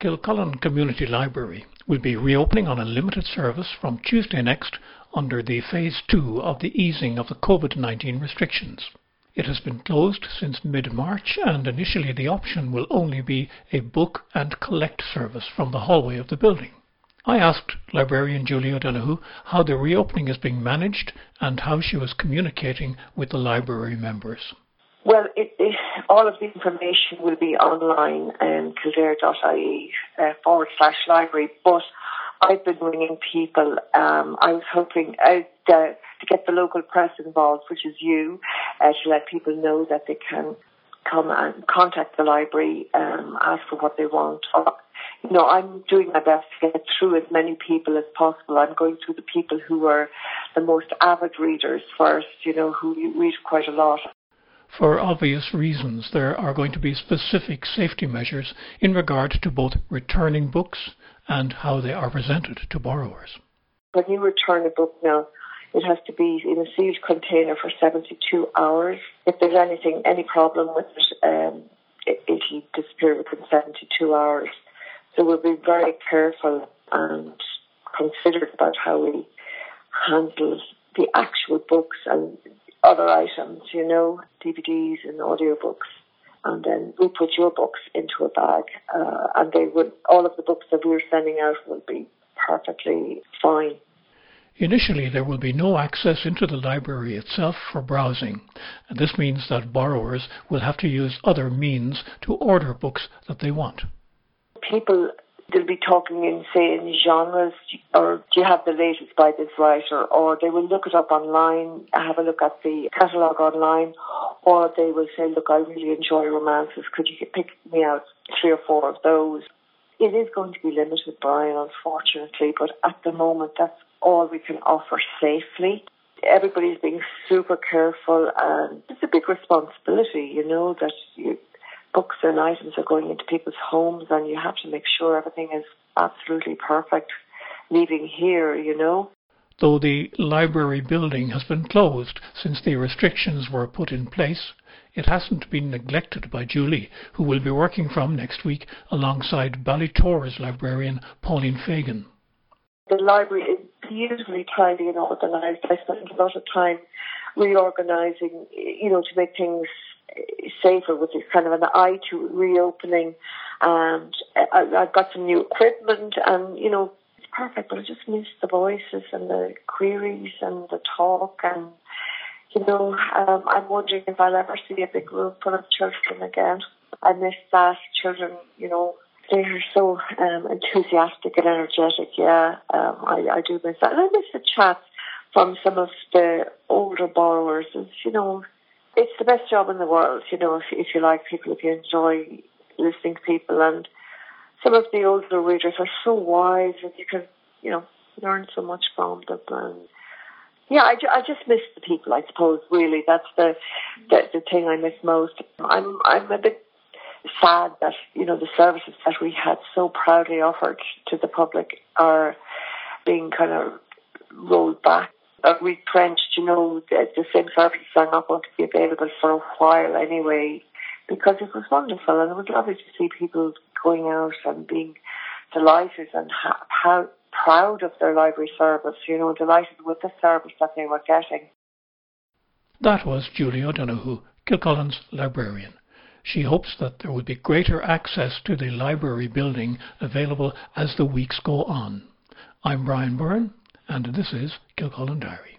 Kilcullen Community Library will be reopening on a limited service from Tuesday next under the Phase 2 of the easing of the COVID-19 restrictions. It has been closed since mid-March and initially the option will only be a book and collect service from the hallway of the building. I asked librarian Julie O'Donoghue how the reopening is being managed and how she was communicating with the library members. Well, it, it, all of the information will be online on kildare.ie uh, forward slash library, but I've been ringing people. Um, I was hoping uh, to, to get the local press involved, which is you, uh, to let people know that they can come and contact the library, um, ask for what they want. Or, you know, I'm doing my best to get through as many people as possible. I'm going through the people who are the most avid readers first, you know, who read quite a lot. For obvious reasons, there are going to be specific safety measures in regard to both returning books and how they are presented to borrowers. When you return a book now, it has to be in a sealed container for 72 hours. If there's anything, any problem with it, um, it, it'll disappear within 72 hours. So we'll be very careful and considerate about how we handle the actual books and other items, you know, DVDs and audiobooks. And then we put your books into a bag, uh, and they would, all of the books that we are sending out will be perfectly fine. Initially, there will be no access into the library itself for browsing, and this means that borrowers will have to use other means to order books that they want. People They'll be talking in, say, in genres, or do you have the latest by this writer? Or they will look it up online, have a look at the catalogue online, or they will say, look, I really enjoy romances. Could you pick me out three or four of those? It is going to be limited, Brian, unfortunately, but at the moment, that's all we can offer safely. Everybody's being super careful, and it's a big responsibility, you know, that you, books and items are going into people's homes, and you have to make sure everything is absolutely perfect leaving here, you know. Though the library building has been closed since the restrictions were put in place, it hasn't been neglected by Julie, who will be working from next week alongside Ballitore's librarian Pauline Fagan. The library is beautifully tidy and organised. I spent a lot of time reorganising, you know, to make things safer with this kind of an eye to reopening. And I, I've got some new equipment, and you know, it's perfect. But I just miss the voices and the queries and the talk, and you know, um, I'm wondering if I'll ever see a big room full of children again. I miss that children, you know, they are so um, enthusiastic and energetic. Yeah, um, I, I do miss that. And I miss the chats from some of the older borrowers. It's, you know, it's the best job in the world, you know, if, if you like people, if you enjoy listening to people. And some of the older readers are so wise and you can, you know, learn so much from them. And yeah, I, I just miss the people, I suppose, really. That's the, the, the thing I miss most. I'm, I'm a bit sad that, you know, the services that we had so proudly offered to the public are being kind of rolled back uh, retrenched, you know, the, the same services are not going to be available for a while anyway, because it was wonderful and it was lovely to see people going out and being delighted and ha- how proud of their library service, you know, delighted with the service that they were getting. That was Julie O'Donoghue, Kilcullen's librarian. She hopes that there will be greater access to the library building available as the weeks go on. I'm Brian Byrne and this is Kilcullen Diary.